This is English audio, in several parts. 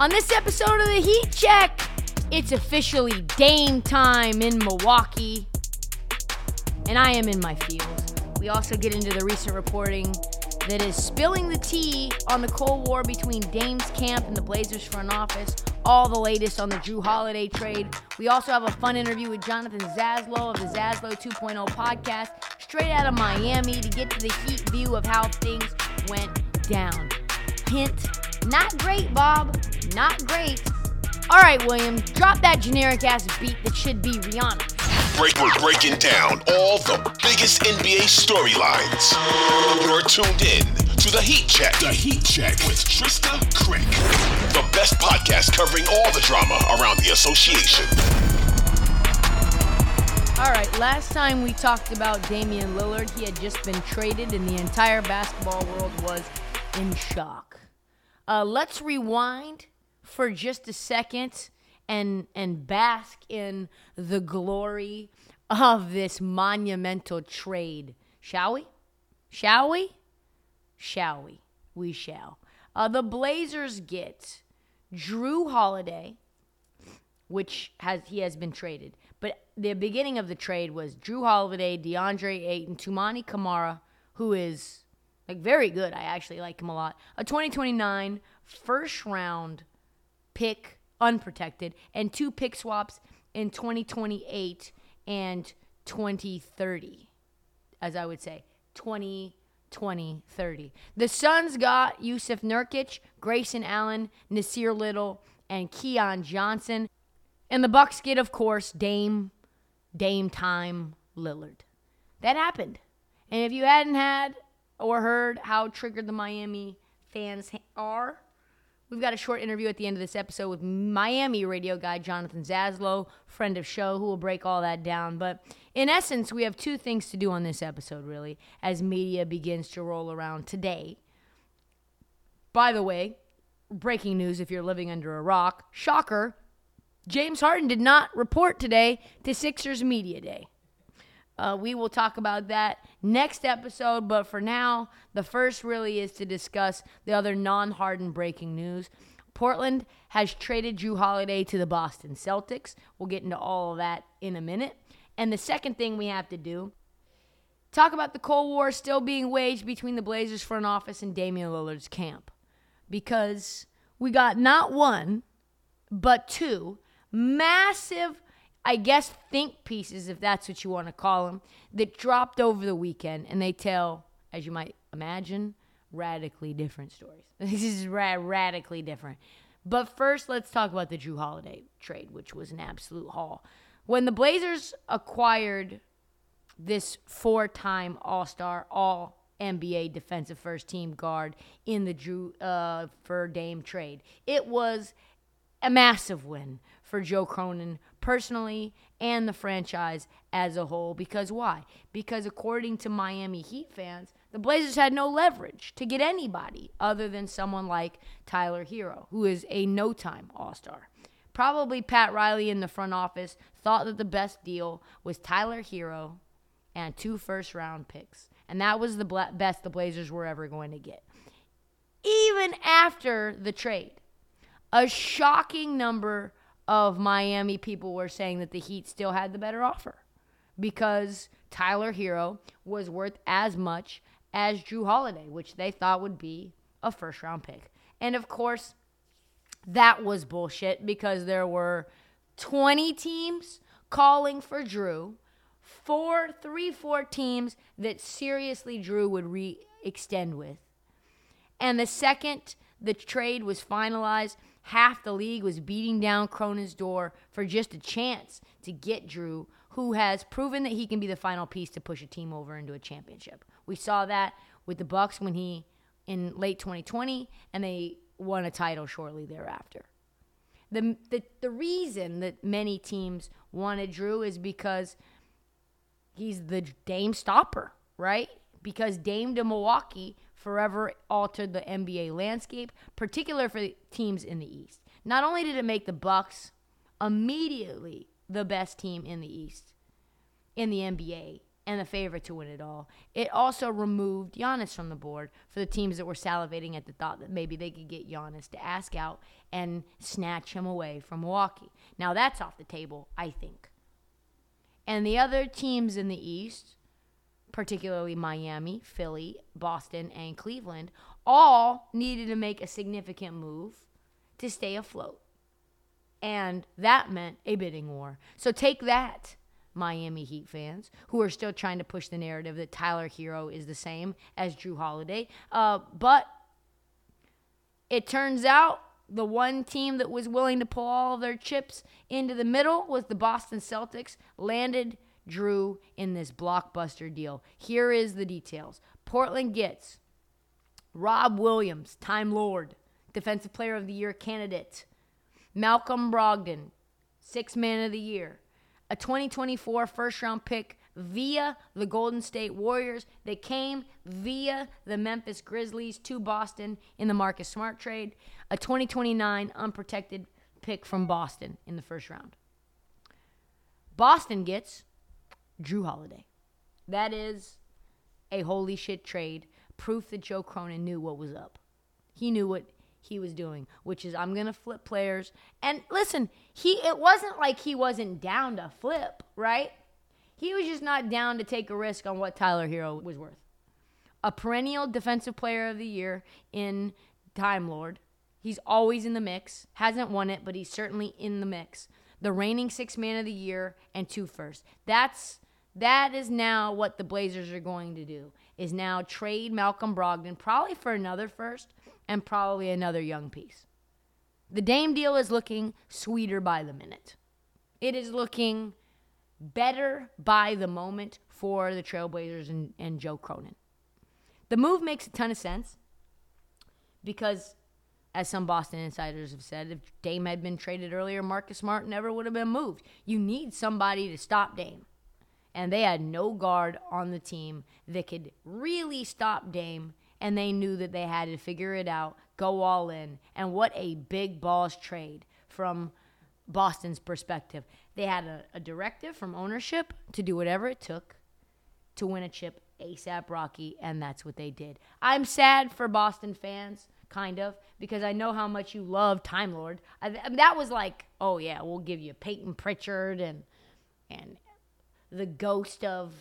On this episode of the Heat Check, it's officially Dame time in Milwaukee, and I am in my field. We also get into the recent reporting that is spilling the tea on the Cold War between Dame's camp and the Blazers front office. All the latest on the Jrue Holiday trade. We also have a fun interview with Jonathan Zaslow of the Zaslow 2.0 podcast, straight out of Miami, to get to the Heat view of how things went down. Hint not great, Bob. Not great. All right, William, drop that generic ass beat that should be Rihanna. Break, we're breaking down all the biggest NBA storylines. You're tuned in to the Heat Check. The Heat Check with Trysta Krick, the best podcast covering all the drama around the association. All right, last time we talked about Damian Lillard, he had just been traded, and the entire basketball world was in shock. Uh, let's rewind for just a second and and bask in the glory of this monumental trade, shall we? Shall we? Shall we? We shall. Uh, the Blazers get Jrue Holiday, which has he has been traded. But the beginning of the trade was Jrue Holiday, DeAndre Ayton, Toumani Camara, who is like very good. I actually like him a lot. A 2029 first round pick unprotected and two pick swaps in 2028 and 2030 as I would say. 20 20 30 the Suns got Jusuf Nurkic Grayson Allen Nassir Little and Keon Johnson. And the Bucks get of course Dame Dame time Lillard. That happened. And if you hadn't had or heard how triggered the Miami fans are We've got a short interview at the end of this episode with Miami radio guy Jonathan Zaslow, friend of show, who will break all that down. But in essence, we have two things to do on this episode, really, as media begins to roll around today. By the way, breaking news if you're living under a rock, shocker, James Harden did not report today to Sixers Media Day. Uh, we will talk about that next episode, but for now, the first really is to discuss the other non Harden breaking news. Portland has traded Jrue Holiday to the Boston Celtics. We'll get into all of that in a minute. And the second thing we have to do talk about the Cold War still being waged between the Blazers front office and Damian Lillard's camp. Because we got not one, but two massive I guess, think pieces, if that's what you want to call them, that dropped over the weekend, and they tell, as you might imagine, radically different stories. This is ra- radically different. But first, let's talk about the Jrue Holiday trade, which was an absolute haul. When the Blazers acquired this four-time All-Star, All NBA defensive first team guard in the Jrue uh, for Dame trade, it was a massive win for Joe Cronin personally and the franchise as a whole. Because why? Because according to Miami Heat fans, the Blazers had no leverage to get anybody other than someone like Tyler Herro, who is a no time All Star. Probably Pat Riley in the front office thought that the best deal was Tyler Herro and two first round picks. And that was the best the Blazers were ever going to get. Even after the trade, a shocking number of Miami people were saying that the Heat still had the better offer because Tyler Herro was worth as much as Jrue Holiday, which they thought would be a first round pick. And of course, that was bullshit because there were 20 teams calling for Jrue, four, three, four teams that seriously Jrue would re extend with. And the second the trade was finalized, half the league was beating down Cronin's door for just a chance to get Jrue, who has proven that he can be the final piece to push a team over into a championship. We saw that with the Bucks when he in late 2020 and they won a title shortly thereafter. The, the, the reason that many teams wanted Jrue is because he's the Dame stopper, right? Because Dame to Milwaukee forever altered the NBA landscape, particular for teams in the East. Not only did it make the Bucks immediately the best team in the East in the NBA and the favorite to win it all, it also removed Giannis from the board for the teams that were salivating at the thought that maybe they could get Giannis to ask out and snatch him away from Milwaukee. Now that's off the table, I think. And the other teams in the East, particularly Miami, Philly, Boston, and Cleveland, all needed to make a significant move to stay afloat. And that meant a bidding war. So take that, Miami Heat fans, who are still trying to push the narrative that Tyler Herro is the same as Jrue Holiday. Uh, but it turns out the one team that was willing to pull all of their chips into the middle was the Boston Celtics, landed Jrue in this blockbuster deal. Here is the details. Portland gets Rob Williams, Time Lord, Defensive Player of the Year candidate. Malcolm Brogdon, Six Man of the Year. A 2024 first round pick via the Golden State Warriors. They came via the Memphis Grizzlies to Boston in the Marcus Smart trade. A 2029 unprotected pick from Boston in the first round. Boston gets Jrue Holiday. That is a holy shit trade. Proof that Joe Cronin knew what was up. He knew what he was doing, which is I'm gonna flip players. And listen, he it wasn't like he wasn't down to flip, right? He was just not down to take a risk on what Tyler Herro was worth. A perennial defensive player of the year in Time Lord. He's always in the mix. Hasn't won it, but he's certainly in the mix. The reigning six man of the year and two first. That's that is now what the Blazers are going to do. Is now trade Malcolm Brogdon probably for another first and probably another young piece. The Dame deal is looking sweeter by the minute. It is looking better by the moment for the Trailblazers and, and Joe Cronin. The move makes a ton of sense because, as some Boston insiders have said, if Dame had been traded earlier, Marcus Smart never would have been moved. You need somebody to stop Dame. And they had no guard on the team that could really stop Dame and they knew that they had to figure it out, go all in. And what a big balls trade from Boston's perspective. They had a, a directive from ownership to do whatever it took to win a chip ASAP Rocky, and that's what they did. I'm sad for Boston fans, kind of, because I know how much you love Time Lord. I, I mean, that was like, oh yeah, we'll give you Payton Pritchard and and the ghost of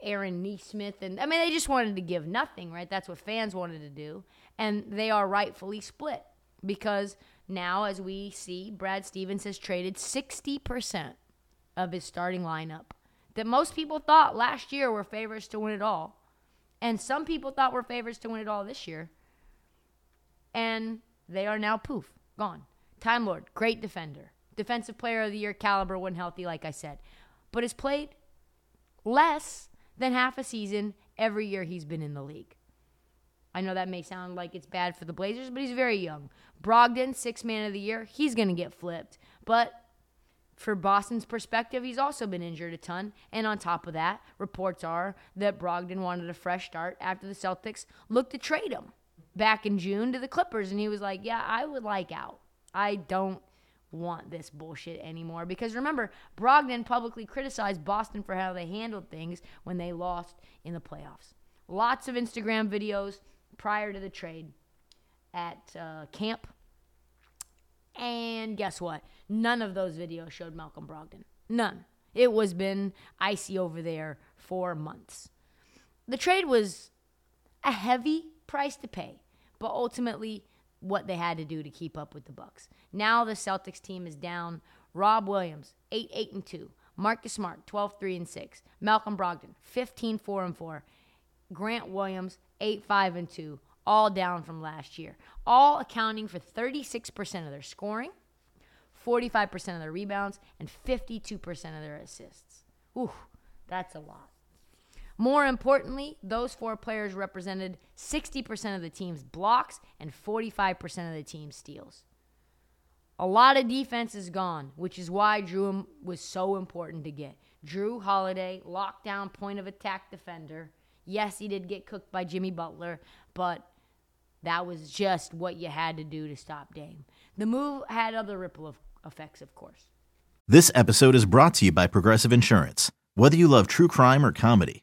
Aaron Nesmith. And I mean, they just wanted to give nothing, right? That's what fans wanted to do. And they are rightfully split because now, as we see, Brad Stevens has traded 60% of his starting lineup that most people thought last year were favorites to win it all. And some people thought were favorites to win it all this year. And they are now poof, gone. Time Lord, great defender. Defensive player of the year caliber when healthy, like I said. But has played less than half a season every year he's been in the league. I know that may sound like it's bad for the Blazers, but he's very young. Brogdon, six man of the year, he's going to get flipped. But for Boston's perspective, he's also been injured a ton. And on top of that, reports are that Brogdon wanted a fresh start after the Celtics looked to trade him back in June to the Clippers. And he was like, Yeah, I would like out. I don't want this bullshit anymore. Because remember, Brogdon publicly criticized Boston for how they handled things when they lost in the playoffs. Lots of Instagram videos prior to the trade at uh, camp. And guess what? None of those videos showed Malcolm Brogdon. None. It was been icy over there for months. The trade was a heavy price to pay, but ultimately what they had to do to keep up with the Bucks. Now the Celtics team is down. Rob Williams, 8 8 and 2. Marcus Smart, 12 3 and 6. Malcolm Brogdon, 15 4 and 4. Grant Williams, 8 5 and 2. All down from last year. All accounting for 36% of their scoring, 45% of their rebounds, and 52% of their assists. Ooh, that's a lot. More importantly, those four players represented 60% of the team's blocks and 45% of the team's steals. A lot of defense is gone, which is why Jrue was so important to get. Jrue Holiday, lockdown point of attack defender. Yes, he did get cooked by Jimmy Butler, but that was just what you had to do to stop Dame. The move had other ripple of effects, of course. This episode is brought to you by Progressive Insurance. Whether you love true crime or comedy,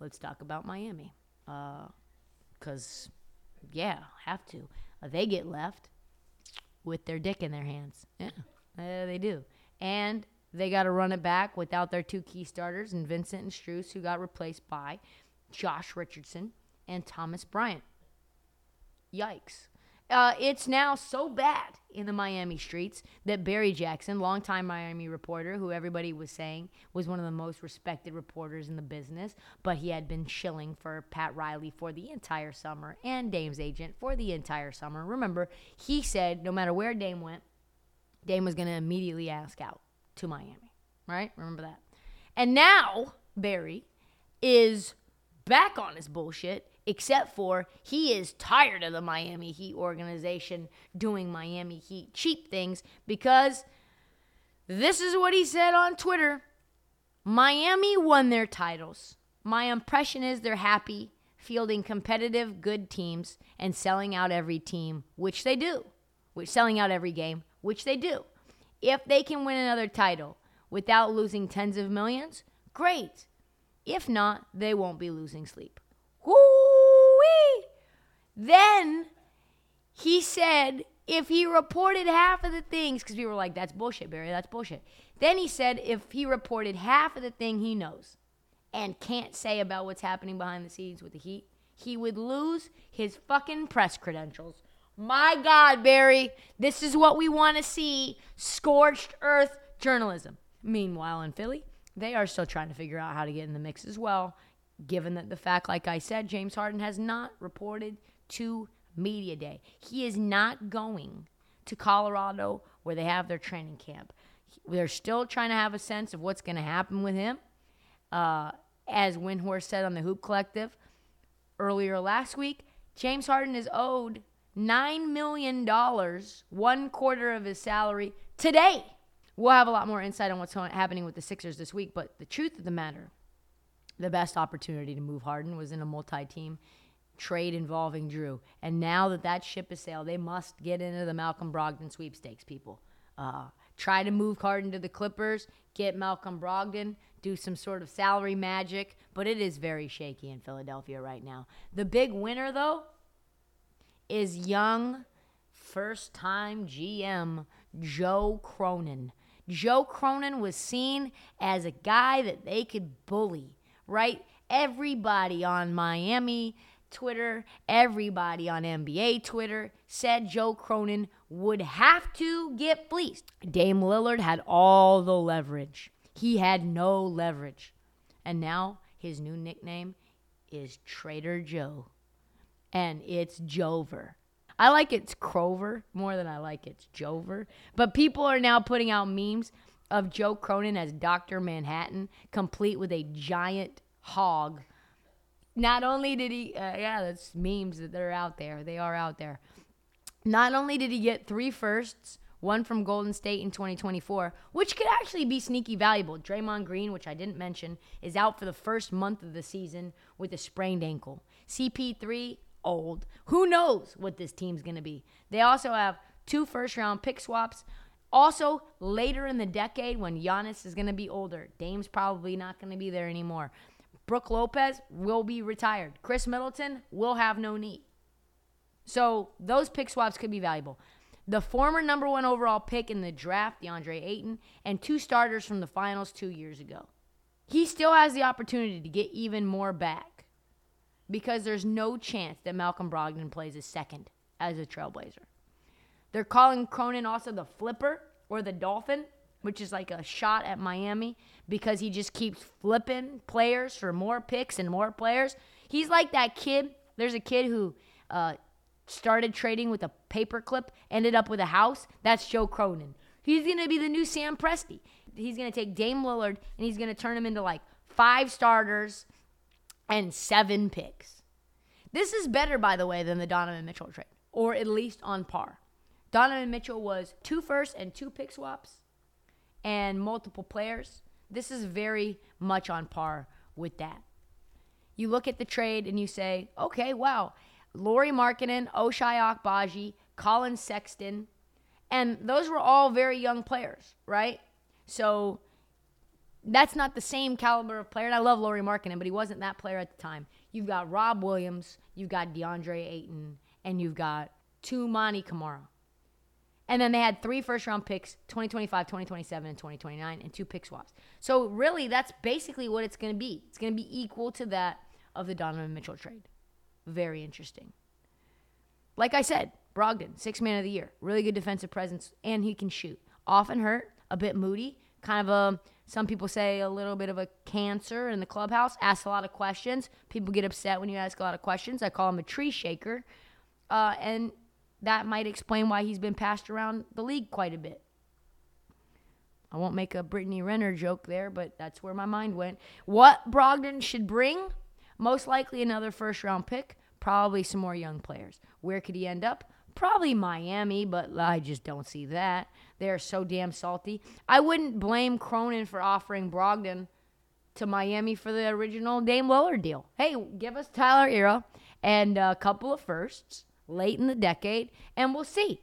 Let's talk about Miami. Because, yeah, have to. Uh, they get left with their dick in their hands. Yeah, uh, they do. And they got to run it back without their two key starters, and Vincent and Strus, who got replaced by Josh Richardson and Thomas Bryant. Yikes. Uh, it's now so bad in the Miami streets that Barry Jackson, longtime Miami reporter, who everybody was saying was one of the most respected reporters in the business, but he had been shilling for Pat Riley for the entire summer and Dame's agent for the entire summer. Remember, he said no matter where Dame went, Dame was going to immediately ask out to Miami, right? Remember that. And now Barry is back on his bullshit except for he is tired of the Miami Heat organization doing Miami Heat cheap things because this is what he said on Twitter Miami won their titles. My impression is they're happy fielding competitive, good teams and selling out every team, which they do, which selling out every game, which they do. If they can win another title without losing tens of millions, great. If not, they won't be losing sleep. Whoo-wee! Then he said if he reported half of the things, because we were like, that's bullshit, Barry, that's bullshit. Then he said if he reported half of the thing he knows and can't say about what's happening behind the scenes with the Heat, he would lose his fucking press credentials. My God, Barry, this is what we want to see scorched earth journalism. Meanwhile, in Philly, they are still trying to figure out how to get in the mix as well given that the fact, like I said, James Harden has not reported to Media Day. He is not going to Colorado where they have their training camp. They're still trying to have a sense of what's going to happen with him. Uh, as Windhorst said on the Hoop Collective earlier last week, James Harden is owed $9 million, one one quarter of his salary today. We'll have a lot more insight on what's happening with the Sixers this week, but the truth of the matter the best opportunity to move Harden was in a multi-team trade involving Jrue. And now that that ship has sailed, they must get into the Malcolm Brogdon sweepstakes, people. Uh, try to move Harden to the Clippers, get Malcolm Brogdon, do some sort of salary magic, but it is very shaky in Philadelphia right now. The big winner, though, is young first time GM Joe Cronin. Joe Cronin was seen as a guy that they could bully right? Everybody on Miami Twitter, everybody on NBA Twitter said Joe Cronin would have to get fleeced. Dame Lillard had all the leverage. He had no leverage. And now his new nickname is Trader Joe. And it's Jover. I like it's Crover more than I like it's Jover. But people are now putting out memes of Joe Cronin as Dr. Manhattan, complete with a giant hog. Not only did he, uh, yeah, that's memes that they're out there. They are out there. Not only did he get three firsts, one from Golden State in 2024, which could actually be sneaky valuable. Draymond Green, which I didn't mention, is out for the first month of the season with a sprained ankle. CP3, old. Who knows what this team's going to be? They also have two first round pick swaps. Also, later in the decade when Giannis is going to be older, Dame's probably not going to be there anymore. Brook Lopez will be retired. Khris Middleton will have no knee. So those pick swaps could be valuable. The former number one overall pick in the draft, DeAndre Ayton, and two starters from the finals two years ago. He still has the opportunity to get even more back because there's no chance that Malcolm Brogdon plays a second as a trailblazer. They're calling Cronin also the flipper or the dolphin, which is like a shot at Miami because he just keeps flipping players for more picks and more players. He's like that kid. There's a kid who uh, started trading with a paperclip, ended up with a house. That's Joe Cronin. He's going to be the new Sam Presti. He's going to take Dame Lillard and he's going to turn him into like five starters and seven picks. This is better, by the way, than the Donovan Mitchell trade, or at least on par. Donovan Mitchell was two first and two pick swaps and multiple players. This is very much on par with that. You look at the trade and you say, okay, wow, Lauri Markkanen, Ochai Agbaji, Collin Sexton, and those were all very young players, right? So that's not the same caliber of player. And I love Lauri Markkanen, but he wasn't that player at the time. You've got Rob Williams, you've got DeAndre Ayton, and you've got Toumani Camara. And then they had three first round picks 2025, 2027, and 2029, and two pick swaps. So, really, that's basically what it's going to be. It's going to be equal to that of the Donovan Mitchell trade. Very interesting. Like I said, Brogdon, six man of the year, really good defensive presence, and he can shoot. Often hurt, a bit moody, kind of a, some people say a little bit of a cancer in the clubhouse, asks a lot of questions. People get upset when you ask a lot of questions. I call him a tree shaker. Uh, and that might explain why he's been passed around the league quite a bit. I won't make a Brittany Renner joke there, but that's where my mind went. What Brogdon should bring? Most likely another first round pick, probably some more young players. Where could he end up? Probably Miami, but I just don't see that. They're so damn salty. I wouldn't blame Cronin for offering Brogdon to Miami for the original Dame Lillard deal. Hey, give us Tyler Herro and a couple of firsts late in the decade, and we'll see.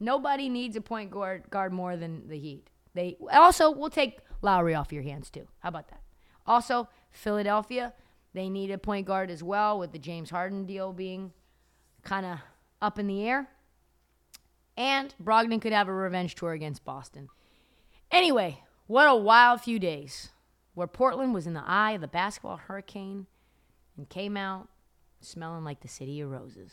Nobody needs a point guard, guard more than the Heat. They also will take Lowry off your hands too. How about that? Also, Philadelphia, they need a point guard as well, with the James Harden deal being kind of up in the air. And Brogdon could have a revenge tour against Boston. Anyway, what a wild few days where Portland was in the eye of the basketball hurricane and came out smelling like the city of roses.